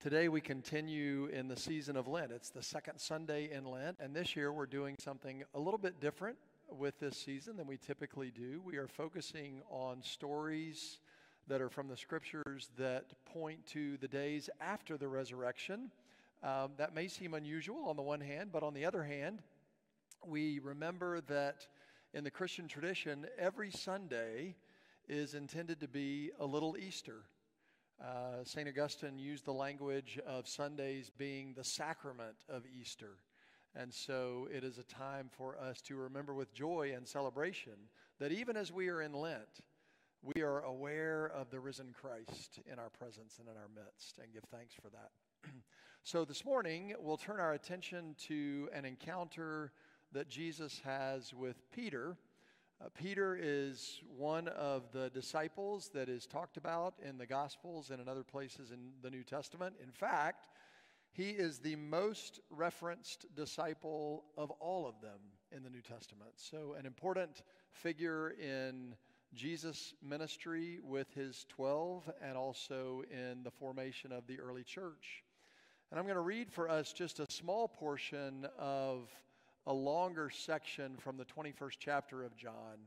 Today we continue in the season of Lent. It's the second Sunday in Lent, and this year we're doing something a little bit different with this season than we typically do. We are focusing on stories that are from the scriptures that point to the days after the resurrection. Um, that may seem unusual on the one hand, but on the other hand, we remember that in the Christian tradition, every Sunday is intended to be a little Easter. Uh, St. Augustine used the language of Sundays being the sacrament of Easter. And so it is a time for us to remember with joy and celebration that even as we are in Lent, we are aware of the risen Christ in our presence and in our midst and give thanks for that. so this morning, we'll turn our attention to an encounter that Jesus has with Peter uh, Peter is one of the disciples that is talked about in the Gospels and in other places in the New Testament. In fact, he is the most referenced disciple of all of them in the New Testament. So, an important figure in Jesus' ministry with his 12 and also in the formation of the early church. And I'm going to read for us just a small portion of a longer section from the 21st chapter of John.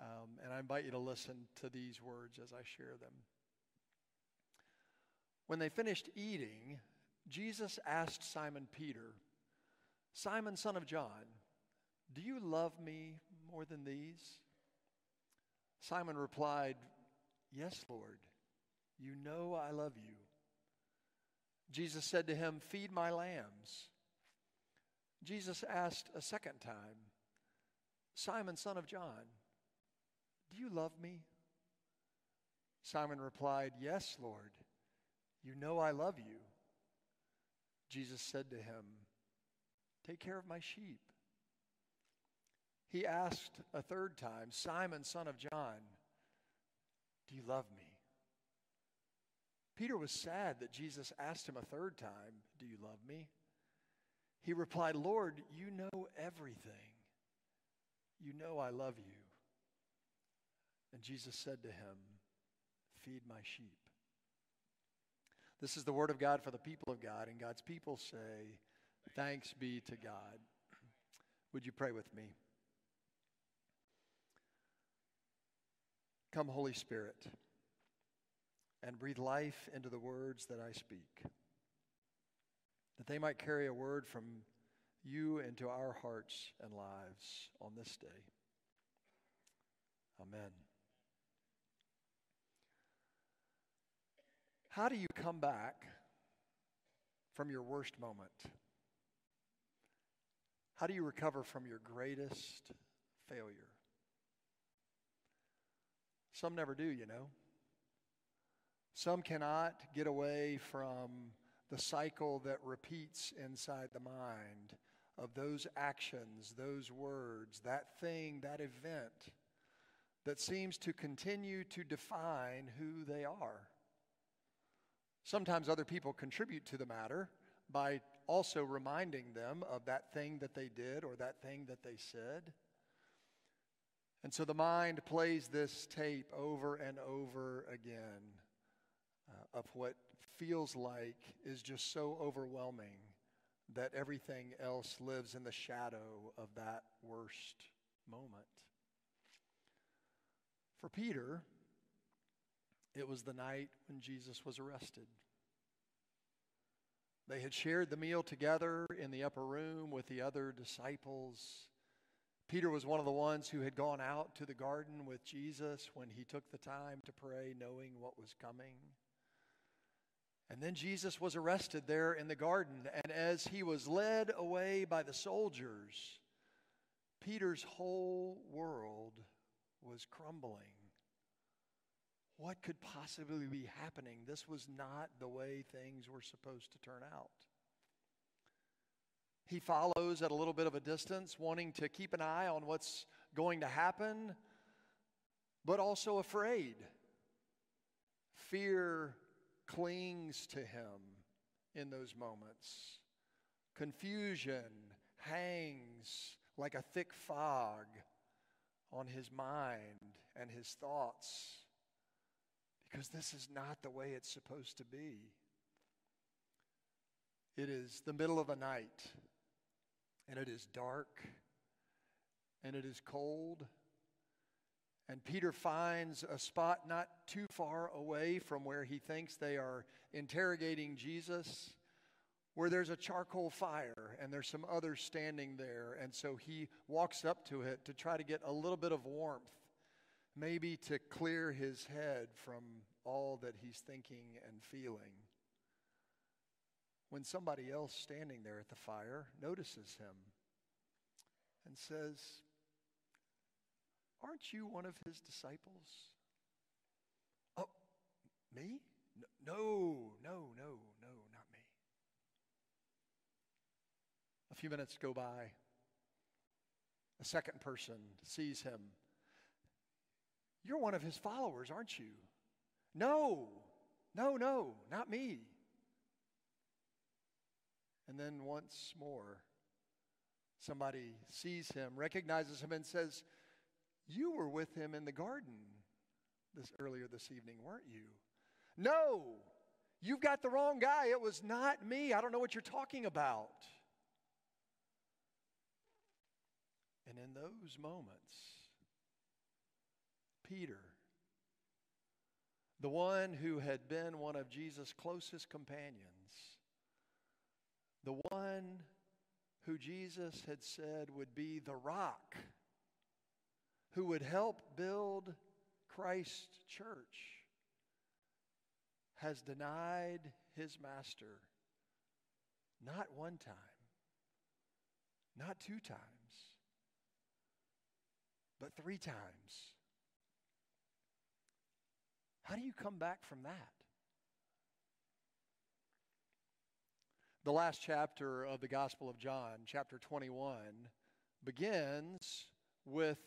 Um, and I invite you to listen to these words as I share them. When they finished eating, Jesus asked Simon Peter, Simon, son of John, do you love me more than these? Simon replied, Yes, Lord, you know I love you. Jesus said to him, Feed my lambs. Jesus asked a second time, Simon, son of John, do you love me? Simon replied, Yes, Lord, you know I love you. Jesus said to him, Take care of my sheep. He asked a third time, Simon, son of John, do you love me? Peter was sad that Jesus asked him a third time, Do you love me? He replied, Lord, you know everything. You know I love you. And Jesus said to him, Feed my sheep. This is the word of God for the people of God, and God's people say, Thanks be to God. Would you pray with me? Come, Holy Spirit, and breathe life into the words that I speak that they might carry a word from you into our hearts and lives on this day. Amen. How do you come back from your worst moment? How do you recover from your greatest failure? Some never do, you know. Some cannot get away from the cycle that repeats inside the mind of those actions, those words, that thing, that event that seems to continue to define who they are. Sometimes other people contribute to the matter by also reminding them of that thing that they did or that thing that they said. And so the mind plays this tape over and over again of what feels like is just so overwhelming that everything else lives in the shadow of that worst moment. For Peter, it was the night when Jesus was arrested. They had shared the meal together in the upper room with the other disciples. Peter was one of the ones who had gone out to the garden with Jesus when he took the time to pray, knowing what was coming. And then Jesus was arrested there in the garden. And as he was led away by the soldiers, Peter's whole world was crumbling. What could possibly be happening? This was not the way things were supposed to turn out. He follows at a little bit of a distance, wanting to keep an eye on what's going to happen, but also afraid. Fear clings to him in those moments. Confusion hangs like a thick fog on his mind and his thoughts because this is not the way it's supposed to be. It is the middle of the night, and it is dark, and it is cold. And Peter finds a spot not too far away from where he thinks they are interrogating Jesus, where there's a charcoal fire and there's some others standing there. And so he walks up to it to try to get a little bit of warmth, maybe to clear his head from all that he's thinking and feeling. When somebody else standing there at the fire notices him and says, Aren't you one of his disciples? Oh, me? No, no, no, no, not me. A few minutes go by. A second person sees him. You're one of his followers, aren't you? No, no, no, not me. And then once more, somebody sees him, recognizes him, and says, You were with him in the garden this earlier this evening, weren't you? No, you've got the wrong guy. It was not me. I don't know what you're talking about. And in those moments, Peter the one who had been one of Jesus' closest companions, the one who Jesus had said would be the rock, who would help build Christ's church, has denied his master not one time, not two times, but three times. How do you come back from that? The last chapter of the Gospel of John, chapter 21, begins with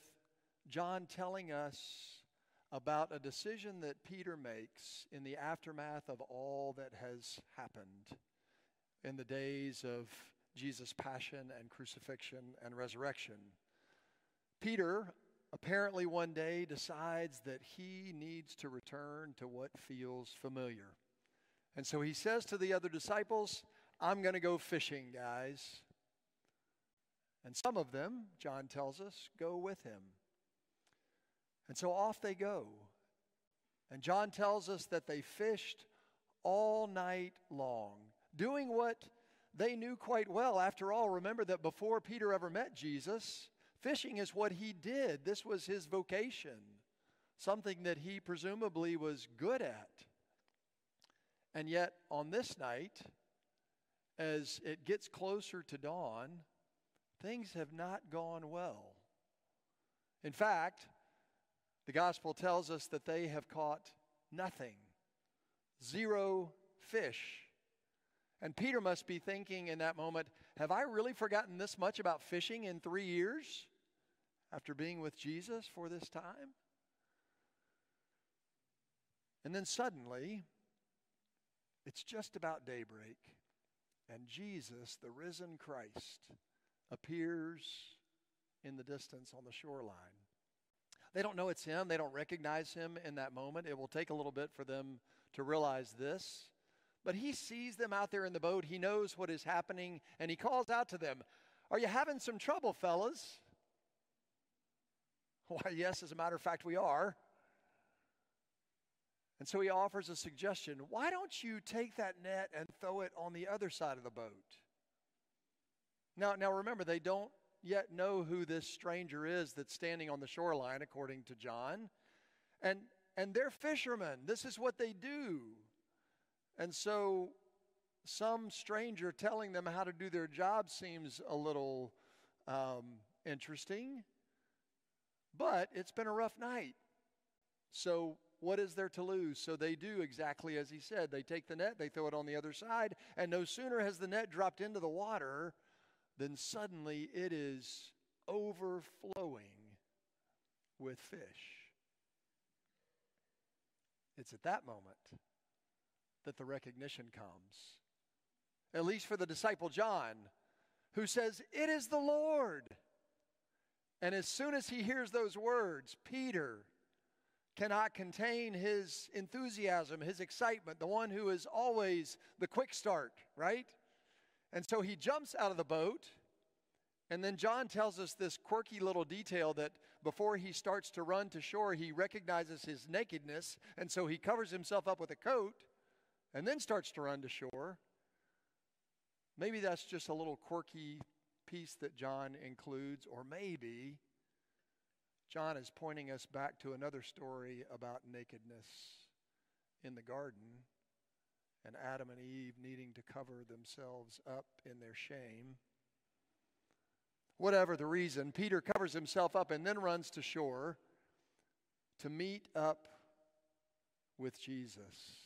John telling us about a decision that Peter makes in the aftermath of all that has happened in the days of Jesus' passion and crucifixion and resurrection. Peter, apparently one day decides that he needs to return to what feels familiar. And so he says to the other disciples, I'm going to go fishing, guys. And some of them, John tells us, go with him. And so off they go. And John tells us that they fished all night long, doing what they knew quite well. After all, remember that before Peter ever met Jesus, Fishing is what he did, this was his vocation, something that he presumably was good at. And yet, on this night, as it gets closer to dawn, things have not gone well. In fact, the gospel tells us that they have caught nothing, zero fish. And Peter must be thinking in that moment, have I really forgotten this much about fishing in three years? after being with Jesus for this time? And then suddenly, it's just about daybreak, and Jesus, the risen Christ, appears in the distance on the shoreline. They don't know it's him, they don't recognize him in that moment. It will take a little bit for them to realize this. But he sees them out there in the boat. He knows what is happening, and he calls out to them, Are you having some trouble, fellas? Why, yes, as a matter of fact, we are. And so he offers a suggestion why don't you take that net and throw it on the other side of the boat? Now, now remember, they don't yet know who this stranger is that's standing on the shoreline, according to John. And, and they're fishermen. This is what they do. And so some stranger telling them how to do their job seems a little um, interesting. But it's been a rough night. So, what is there to lose? So, they do exactly as he said. They take the net, they throw it on the other side, and no sooner has the net dropped into the water than suddenly it is overflowing with fish. It's at that moment that the recognition comes, at least for the disciple John, who says, It is the Lord. And as soon as he hears those words, Peter cannot contain his enthusiasm, his excitement, the one who is always the quick start, right? And so he jumps out of the boat. And then John tells us this quirky little detail that before he starts to run to shore, he recognizes his nakedness. And so he covers himself up with a coat and then starts to run to shore. Maybe that's just a little quirky piece that John includes, or maybe John is pointing us back to another story about nakedness in the garden and Adam and Eve needing to cover themselves up in their shame. Whatever the reason, Peter covers himself up and then runs to shore to meet up with Jesus.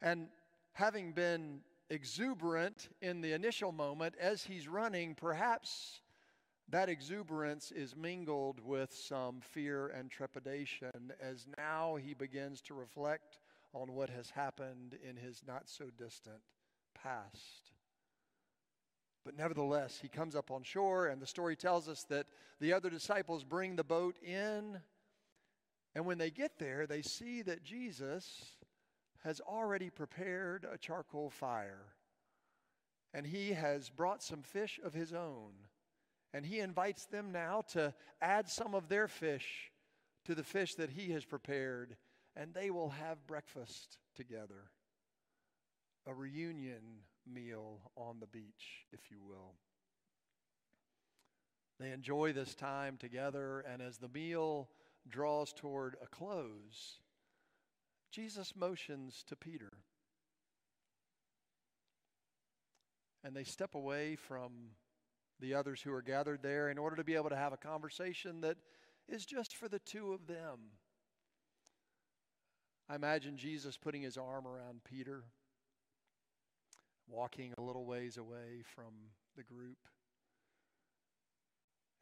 And having been exuberant in the initial moment, as he's running, perhaps that exuberance is mingled with some fear and trepidation as now he begins to reflect on what has happened in his not so distant past. But nevertheless, he comes up on shore, and the story tells us that the other disciples bring the boat in. And when they get there, they see that Jesus has already prepared a charcoal fire. And he has brought some fish of his own. And he invites them now to add some of their fish to the fish that he has prepared. And they will have breakfast together. A reunion meal on the beach, if you will. They enjoy this time together, and as the meal draws toward a close, Jesus motions to Peter. And they step away from the others who are gathered there in order to be able to have a conversation that is just for the two of them. I imagine Jesus putting his arm around Peter, walking a little ways away from the group.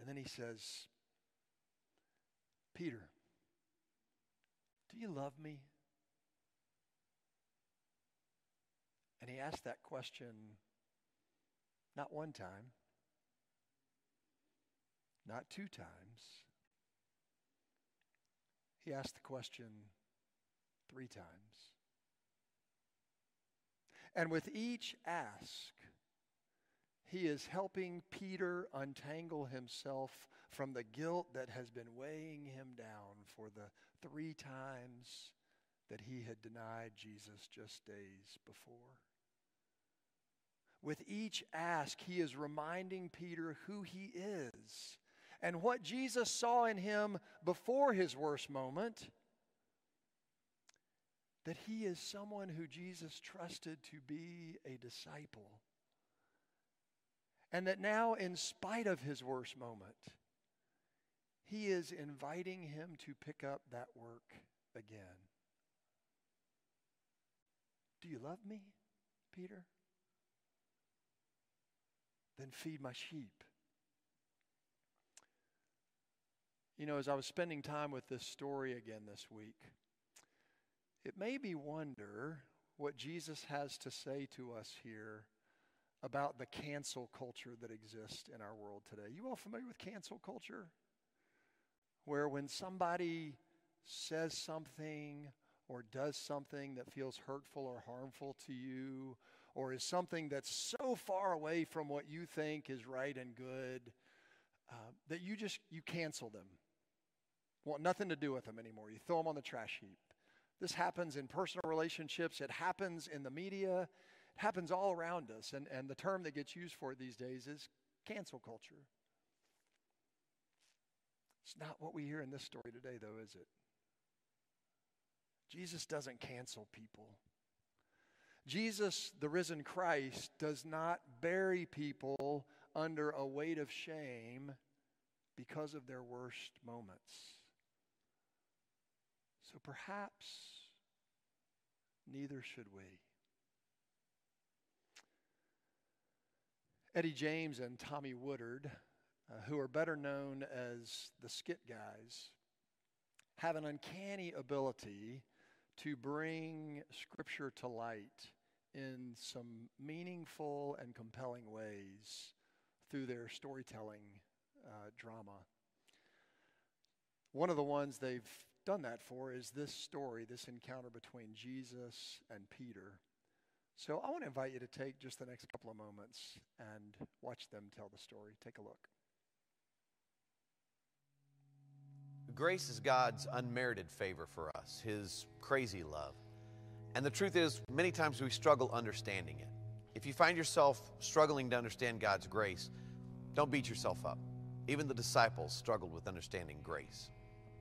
And then he says, Peter, do you love me? And he asked that question not one time, not two times. He asked the question three times. And with each ask, he is helping Peter untangle himself from the guilt that has been weighing him down for the three times that he had denied Jesus just days before. With each ask, he is reminding Peter who he is and what Jesus saw in him before his worst moment that he is someone who Jesus trusted to be a disciple. And that now, in spite of his worst moment, he is inviting him to pick up that work again. Do you love me, Peter? Then feed my sheep. You know, as I was spending time with this story again this week, it made me wonder what Jesus has to say to us here about the cancel culture that exists in our world today. You all familiar with cancel culture? Where when somebody says something or does something that feels hurtful or harmful to you, or is something that's so far away from what you think is right and good uh, that you just you cancel them want nothing to do with them anymore you throw them on the trash heap this happens in personal relationships. It happens in the media. It happens all around us. And, and the term that gets used for it these days is cancel culture. It's not what we hear in this story today though is it? Jesus doesn't cancel people. Jesus, the risen Christ, does not bury people under a weight of shame because of their worst moments. So perhaps neither should we. Eddie James and Tommy Woodard, uh, who are better known as the Skit Guys, have an uncanny ability to bring Scripture to light in some meaningful and compelling ways through their storytelling uh, drama. One of the ones they've done that for is this story, this encounter between Jesus and Peter. So I want to invite you to take just the next couple of moments and watch them tell the story. Take a look. Grace is God's unmerited favor for us, His crazy love. And the truth is, many times we struggle understanding it. If you find yourself struggling to understand God's grace, don't beat yourself up. Even the disciples struggled with understanding grace.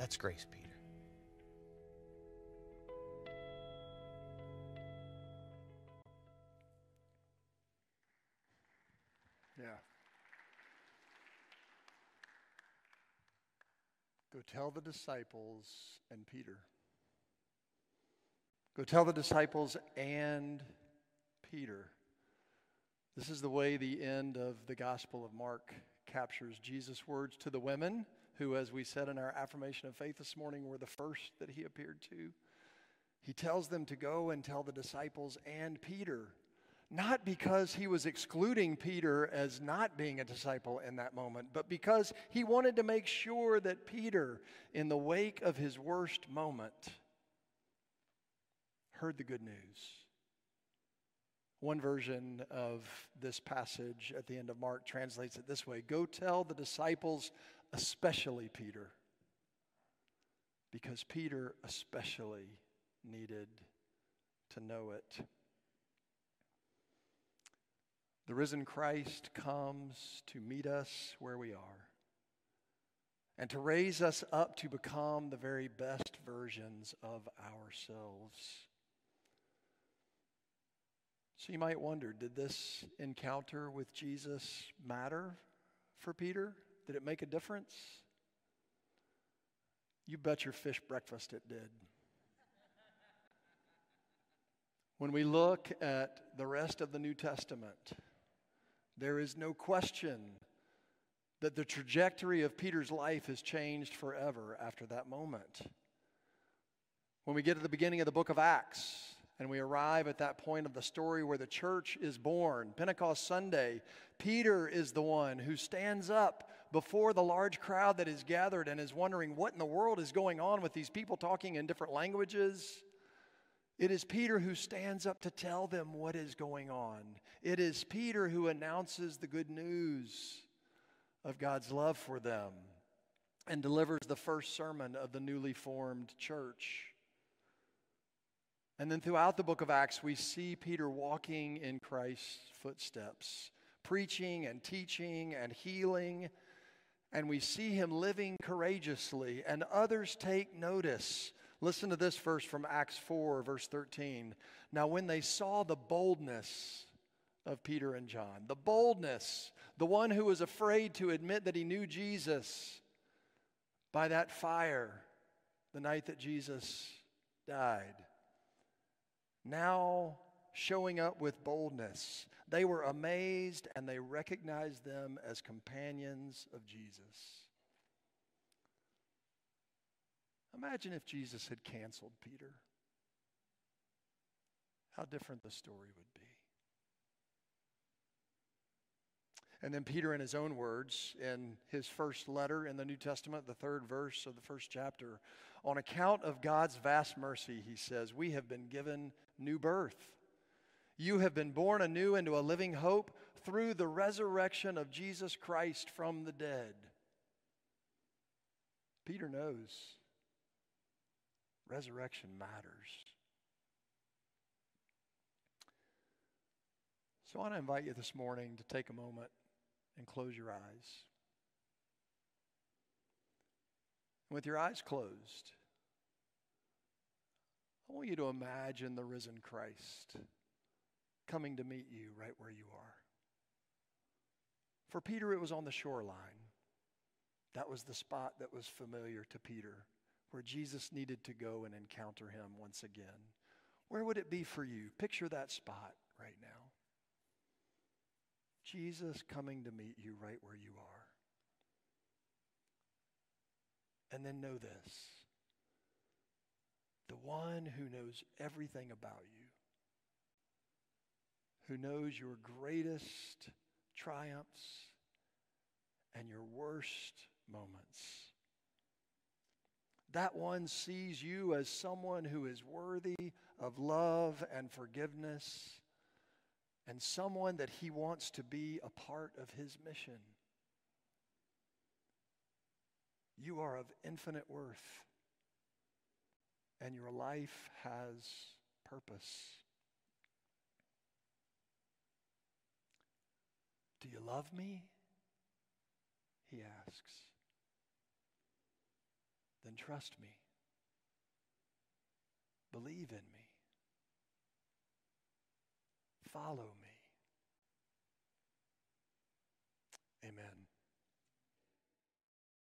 That's grace, Peter. Yeah. Go tell the disciples and Peter. Go tell the disciples and Peter. This is the way the end of the Gospel of Mark captures Jesus' words to the women, who, as we said in our affirmation of faith this morning, were the first that he appeared to. He tells them to go and tell the disciples and Peter not because he was excluding Peter as not being a disciple in that moment, but because he wanted to make sure that Peter, in the wake of his worst moment, heard the good news. One version of this passage at the end of Mark translates it this way Go tell the disciples, especially Peter, because Peter especially needed to know it. The risen Christ comes to meet us where we are and to raise us up to become the very best versions of ourselves. So you might wonder did this encounter with Jesus matter for Peter? Did it make a difference? You bet your fish breakfast it did. When we look at the rest of the New Testament, there is no question that the trajectory of Peter's life has changed forever after that moment. When we get to the beginning of the book of Acts and we arrive at that point of the story where the church is born, Pentecost Sunday, Peter is the one who stands up before the large crowd that is gathered and is wondering what in the world is going on with these people talking in different languages. It is Peter who stands up to tell them what is going on. It is Peter who announces the good news of God's love for them and delivers the first sermon of the newly formed church. And then throughout the book of Acts, we see Peter walking in Christ's footsteps, preaching and teaching and healing. And we see him living courageously, and others take notice. Listen to this verse from Acts 4, verse 13. Now, when they saw the boldness of Peter and John, the boldness, the one who was afraid to admit that he knew Jesus by that fire the night that Jesus died, now showing up with boldness, they were amazed and they recognized them as companions of Jesus. Imagine if Jesus had canceled Peter. How different the story would be. And then Peter, in his own words, in his first letter in the New Testament, the third verse of the first chapter, on account of God's vast mercy, he says, we have been given new birth. You have been born anew into a living hope through the resurrection of Jesus Christ from the dead. Peter knows resurrection matters. So I want to invite you this morning to take a moment and close your eyes. With your eyes closed, I want you to imagine the risen Christ coming to meet you right where you are. For Peter, it was on the shoreline. That was the spot that was familiar to Peter, where Jesus needed to go and encounter him once again. Where would it be for you? Picture that spot right now. Jesus coming to meet you right where you are. And then know this the one who knows everything about you, who knows your greatest triumphs and your worst moments. That one sees you as someone who is worthy of love and forgiveness and someone that he wants to be a part of his mission. You are of infinite worth, and your life has purpose. Do you love me? He asks. Then trust me. Believe in me. Follow me.